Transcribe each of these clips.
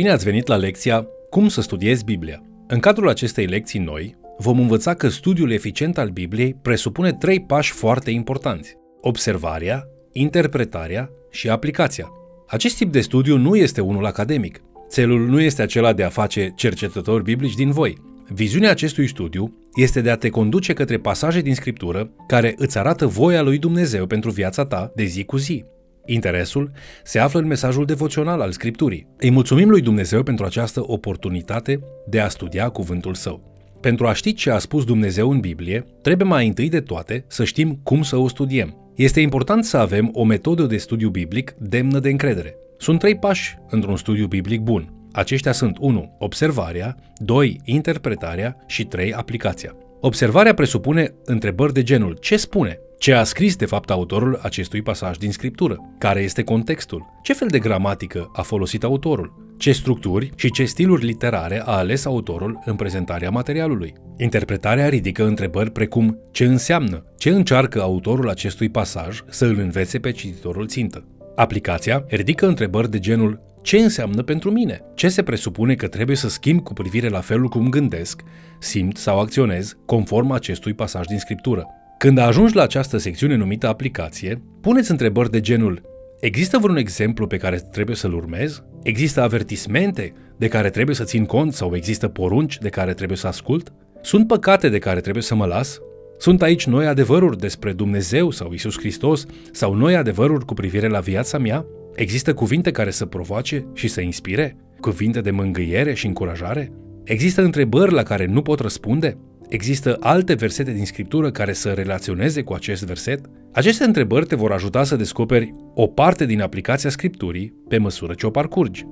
Bine ați venit la lecția Cum să studiezi Biblia. În cadrul acestei lecții noi, vom învăța că studiul eficient al Bibliei presupune trei pași foarte importanți. Observarea, interpretarea și aplicația. Acest tip de studiu nu este unul academic. Țelul nu este acela de a face cercetători biblici din voi. Viziunea acestui studiu este de a te conduce către pasaje din Scriptură care îți arată voia lui Dumnezeu pentru viața ta de zi cu zi. Interesul se află în mesajul devoțional al Scripturii. Îi mulțumim lui Dumnezeu pentru această oportunitate de a studia cuvântul său. Pentru a ști ce a spus Dumnezeu în Biblie, trebuie mai întâi de toate să știm cum să o studiem. Este important să avem o metodă de studiu biblic demnă de încredere. Sunt trei pași într-un studiu biblic bun. Aceștia sunt 1. Observarea, 2. Interpretarea și 3. Aplicația. Observarea presupune întrebări de genul ce spune, ce a scris de fapt autorul acestui pasaj din scriptură, care este contextul, ce fel de gramatică a folosit autorul, ce structuri și ce stiluri literare a ales autorul în prezentarea materialului. Interpretarea ridică întrebări precum ce înseamnă, ce încearcă autorul acestui pasaj să îl învețe pe cititorul țintă. Aplicația ridică întrebări de genul ce înseamnă pentru mine? Ce se presupune că trebuie să schimb cu privire la felul cum gândesc, simt sau acționez conform acestui pasaj din scriptură? Când ajungi la această secțiune numită aplicație, puneți întrebări de genul Există vreun exemplu pe care trebuie să-l urmez? Există avertismente de care trebuie să țin cont sau există porunci de care trebuie să ascult? Sunt păcate de care trebuie să mă las? Sunt aici noi adevăruri despre Dumnezeu sau Isus Hristos sau noi adevăruri cu privire la viața mea? Există cuvinte care să provoace și să inspire? Cuvinte de mângâiere și încurajare? Există întrebări la care nu pot răspunde? Există alte versete din Scriptură care să relaționeze cu acest verset? Aceste întrebări te vor ajuta să descoperi o parte din aplicația Scripturii pe măsură ce o parcurgi.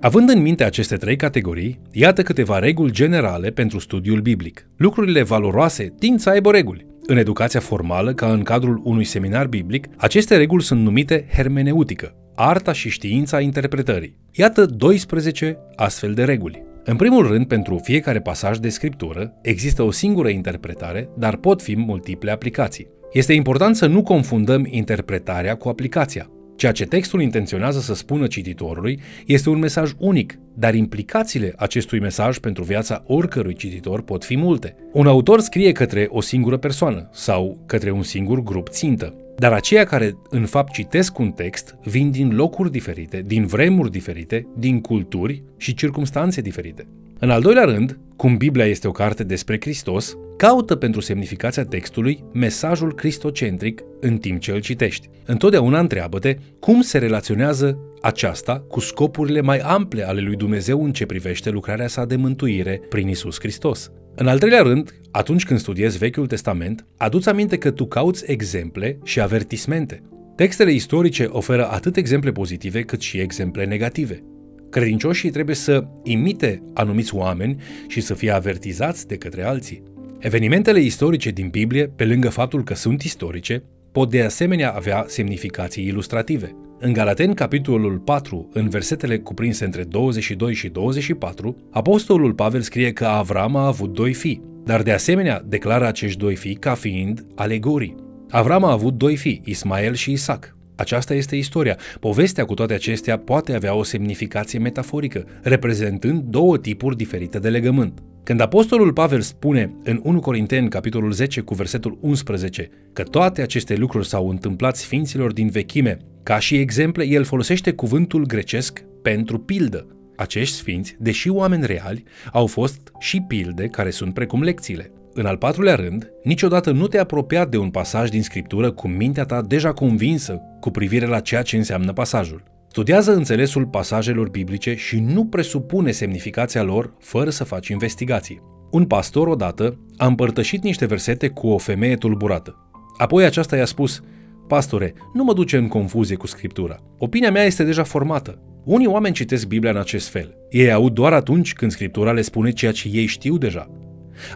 Având în minte aceste trei categorii, iată câteva reguli generale pentru studiul biblic. Lucrurile valoroase tind să aibă reguli. În educația formală, ca în cadrul unui seminar biblic, aceste reguli sunt numite hermeneutică, arta și știința interpretării. Iată 12 astfel de reguli. În primul rând, pentru fiecare pasaj de scriptură există o singură interpretare, dar pot fi multiple aplicații. Este important să nu confundăm interpretarea cu aplicația. Ceea ce textul intenționează să spună cititorului este un mesaj unic, dar implicațiile acestui mesaj pentru viața oricărui cititor pot fi multe. Un autor scrie către o singură persoană sau către un singur grup țintă. Dar aceia care în fapt citesc un text vin din locuri diferite, din vremuri diferite, din culturi și circumstanțe diferite. În al doilea rând, cum Biblia este o carte despre Hristos, caută pentru semnificația textului mesajul cristocentric în timp ce îl citești. Întotdeauna întreabă-te cum se relaționează aceasta cu scopurile mai ample ale lui Dumnezeu în ce privește lucrarea sa de mântuire prin Isus Hristos. În al treilea rând, atunci când studiezi Vechiul Testament, aduți aminte că tu cauți exemple și avertismente. Textele istorice oferă atât exemple pozitive cât și exemple negative. Credincioșii trebuie să imite anumiți oameni și să fie avertizați de către alții. Evenimentele istorice din Biblie, pe lângă faptul că sunt istorice, pot de asemenea avea semnificații ilustrative. În Galaten, capitolul 4, în versetele cuprinse între 22 și 24, apostolul Pavel scrie că Avram a avut doi fii, dar de asemenea declară acești doi fii ca fiind alegorii. Avram a avut doi fii, Ismael și Isaac. Aceasta este istoria. Povestea cu toate acestea poate avea o semnificație metaforică, reprezentând două tipuri diferite de legământ. Când apostolul Pavel spune în 1 Corinteni, capitolul 10, cu versetul 11, că toate aceste lucruri s-au întâmplat sfinților din vechime, ca și exemple, el folosește cuvântul grecesc pentru pildă. Acești sfinți, deși oameni reali, au fost și pilde care sunt precum lecțiile. În al patrulea rând, niciodată nu te apropia de un pasaj din scriptură cu mintea ta deja convinsă cu privire la ceea ce înseamnă pasajul. Studiază înțelesul pasajelor biblice și nu presupune semnificația lor fără să faci investigații. Un pastor odată a împărtășit niște versete cu o femeie tulburată. Apoi aceasta i-a spus, Pastore, nu mă duce în confuzie cu scriptura. Opinia mea este deja formată. Unii oameni citesc Biblia în acest fel. Ei aud doar atunci când scriptura le spune ceea ce ei știu deja.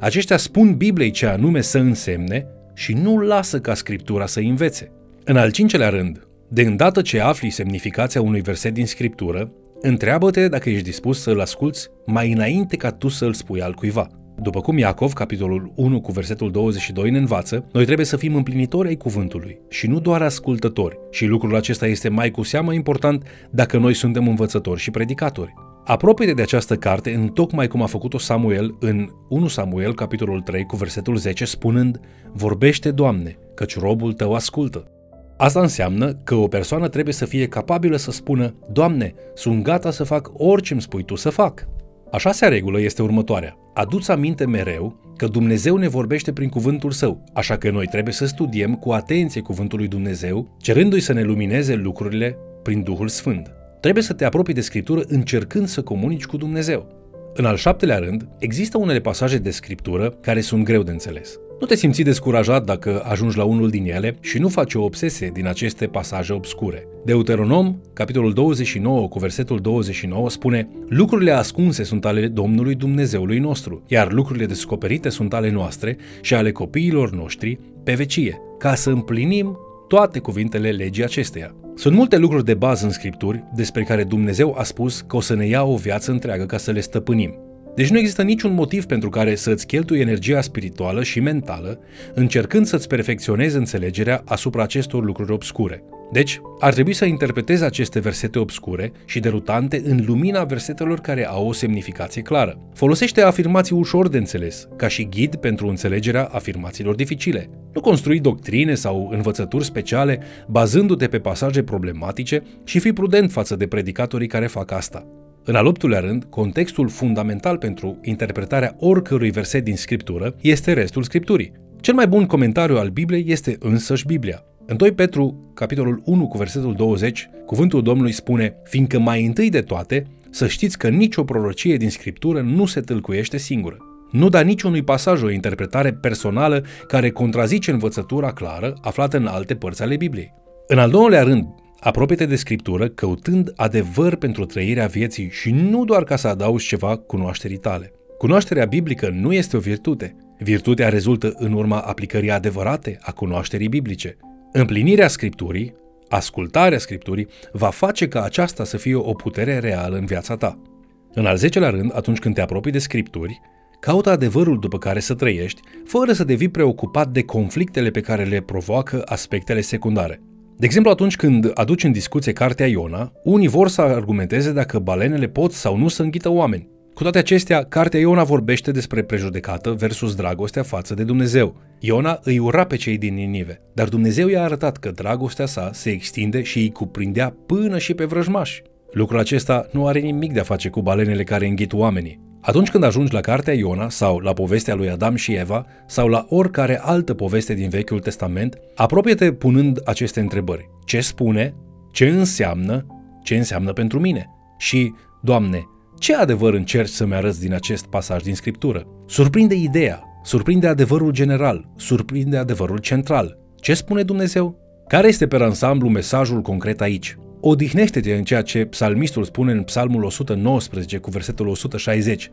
Aceștia spun Bibliei ce anume să însemne și nu lasă ca scriptura să învețe. În al cincelea rând, de îndată ce afli semnificația unui verset din scriptură, întreabă-te dacă ești dispus să-l asculți mai înainte ca tu să-l spui al cuiva. După cum Iacov, capitolul 1 cu versetul 22 ne învață, noi trebuie să fim împlinitori ai cuvântului și nu doar ascultători. Și lucrul acesta este mai cu seamă important dacă noi suntem învățători și predicatori. Apropie de această carte, în tocmai cum a făcut-o Samuel în 1 Samuel, capitolul 3, cu versetul 10, spunând Vorbește, Doamne, căci robul tău ascultă. Asta înseamnă că o persoană trebuie să fie capabilă să spună Doamne, sunt gata să fac orice îmi spui Tu să fac. A șasea regulă este următoarea. Aduți aminte mereu că Dumnezeu ne vorbește prin cuvântul Său, așa că noi trebuie să studiem cu atenție cuvântul lui Dumnezeu, cerându-i să ne lumineze lucrurile prin Duhul Sfânt. Trebuie să te apropii de Scriptură încercând să comunici cu Dumnezeu. În al șaptelea rând, există unele pasaje de Scriptură care sunt greu de înțeles. Nu te simți descurajat dacă ajungi la unul din ele și nu faci o obsesie din aceste pasaje obscure. Deuteronom, capitolul 29 cu versetul 29 spune Lucrurile ascunse sunt ale Domnului Dumnezeului nostru, iar lucrurile descoperite sunt ale noastre și ale copiilor noștri pe vecie, ca să împlinim toate cuvintele legii acesteia. Sunt multe lucruri de bază în scripturi despre care Dumnezeu a spus că o să ne ia o viață întreagă ca să le stăpânim. Deci nu există niciun motiv pentru care să-ți cheltui energia spirituală și mentală încercând să-ți perfecționezi înțelegerea asupra acestor lucruri obscure. Deci, ar trebui să interpretezi aceste versete obscure și derutante în lumina versetelor care au o semnificație clară. Folosește afirmații ușor de înțeles, ca și ghid pentru înțelegerea afirmațiilor dificile. Nu construi doctrine sau învățături speciale bazându-te pe pasaje problematice și fii prudent față de predicatorii care fac asta. În al optulea rând, contextul fundamental pentru interpretarea oricărui verset din Scriptură este restul Scripturii. Cel mai bun comentariu al Bibliei este însăși Biblia. În 2 Petru, capitolul 1 cu versetul 20, cuvântul Domnului spune Fiindcă mai întâi de toate, să știți că nicio prorocie din Scriptură nu se tâlcuiește singură. Nu da niciunui pasaj o interpretare personală care contrazice învățătura clară aflată în alte părți ale Bibliei. În al doilea rând, Apropie-te de Scriptură căutând adevăr pentru trăirea vieții și nu doar ca să adaugi ceva cunoașterii tale. Cunoașterea biblică nu este o virtute. Virtutea rezultă în urma aplicării adevărate a cunoașterii biblice. Împlinirea Scripturii, ascultarea Scripturii, va face ca aceasta să fie o putere reală în viața ta. În al zecelea rând, atunci când te apropii de Scripturi, caută adevărul după care să trăiești, fără să devii preocupat de conflictele pe care le provoacă aspectele secundare. De exemplu, atunci când aduci în discuție cartea Iona, unii vor să argumenteze dacă balenele pot sau nu să înghită oameni. Cu toate acestea, cartea Iona vorbește despre prejudecată versus dragostea față de Dumnezeu. Iona îi ura pe cei din Ninive, dar Dumnezeu i-a arătat că dragostea sa se extinde și îi cuprindea până și pe vrăjmași. Lucrul acesta nu are nimic de a face cu balenele care înghit oamenii. Atunci când ajungi la cartea Iona sau la povestea lui Adam și Eva sau la oricare altă poveste din Vechiul Testament, apropie-te punând aceste întrebări. Ce spune? Ce înseamnă? Ce înseamnă pentru mine? Și, Doamne, ce adevăr încerci să-mi arăți din acest pasaj din Scriptură? Surprinde ideea, surprinde adevărul general, surprinde adevărul central. Ce spune Dumnezeu? Care este pe ansamblu mesajul concret aici? Odihnește-te în ceea ce psalmistul spune în psalmul 119 cu versetul 160.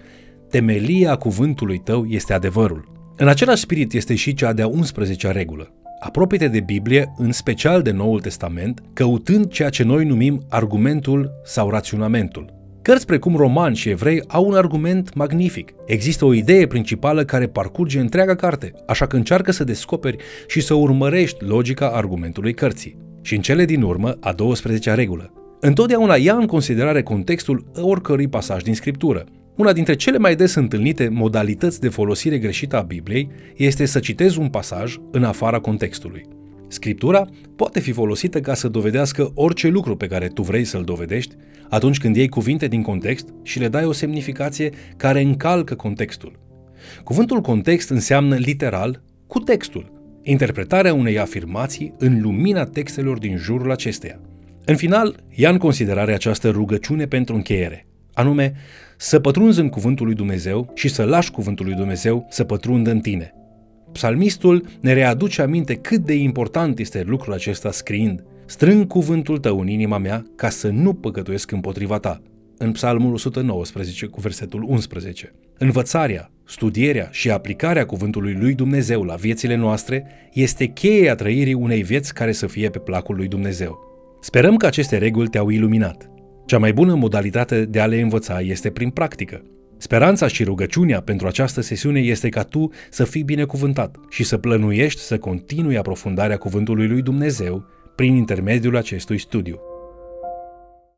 Temelia cuvântului tău este adevărul. În același spirit este și cea de-a 11-a regulă. Apropie-te de Biblie, în special de Noul Testament, căutând ceea ce noi numim argumentul sau raționamentul. Cărți precum Roman și Evrei au un argument magnific. Există o idee principală care parcurge întreaga carte, așa că încearcă să descoperi și să urmărești logica argumentului cărții și în cele din urmă a 12-a regulă. Întotdeauna ia în considerare contextul oricărui pasaj din Scriptură. Una dintre cele mai des întâlnite modalități de folosire greșită a Bibliei este să citezi un pasaj în afara contextului. Scriptura poate fi folosită ca să dovedească orice lucru pe care tu vrei să-l dovedești atunci când iei cuvinte din context și le dai o semnificație care încalcă contextul. Cuvântul context înseamnă literal cu textul, interpretarea unei afirmații în lumina textelor din jurul acesteia. În final, ia în considerare această rugăciune pentru încheiere, anume să pătrunzi în cuvântul lui Dumnezeu și să lași cuvântul lui Dumnezeu să pătrundă în tine. Psalmistul ne readuce aminte cât de important este lucrul acesta scriind, strâng cuvântul tău în inima mea ca să nu păcătuiesc împotriva ta, în Psalmul 119 cu versetul 11. Învățarea, studierea și aplicarea cuvântului lui Dumnezeu la viețile noastre este cheia trăirii unei vieți care să fie pe placul lui Dumnezeu. Sperăm că aceste reguli te-au iluminat. Cea mai bună modalitate de a le învăța este prin practică. Speranța și rugăciunea pentru această sesiune este ca tu să fii binecuvântat și să plănuiești să continui aprofundarea cuvântului lui Dumnezeu prin intermediul acestui studiu.